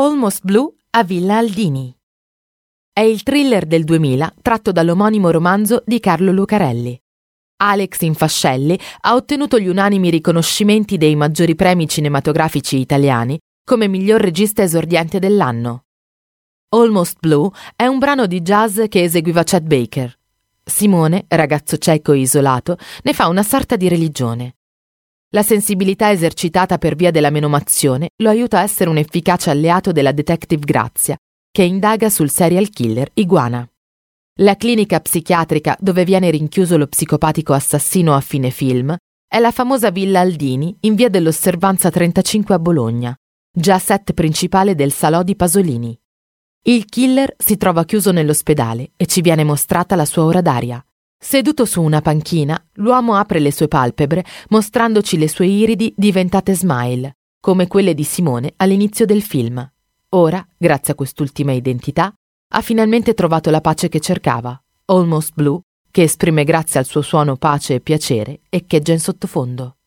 Almost Blue a Villa Aldini. È il thriller del 2000 tratto dall'omonimo romanzo di Carlo Lucarelli. Alex Infascelli ha ottenuto gli unanimi riconoscimenti dei maggiori premi cinematografici italiani come miglior regista esordiente dell'anno. Almost Blue è un brano di jazz che eseguiva Chad Baker. Simone, ragazzo cieco e isolato, ne fa una sorta di religione. La sensibilità esercitata per via della menomazione lo aiuta a essere un efficace alleato della detective Grazia, che indaga sul serial killer Iguana. La clinica psichiatrica dove viene rinchiuso lo psicopatico assassino a fine film è la famosa Villa Aldini in via dell'Osservanza 35 a Bologna, già set principale del Salò di Pasolini. Il killer si trova chiuso nell'ospedale e ci viene mostrata la sua ora d'aria. Seduto su una panchina, l'uomo apre le sue palpebre mostrandoci le sue iridi diventate smile, come quelle di Simone all'inizio del film. Ora, grazie a quest'ultima identità, ha finalmente trovato la pace che cercava, Almost Blue, che esprime grazie al suo suono pace e piacere che echeggia in sottofondo.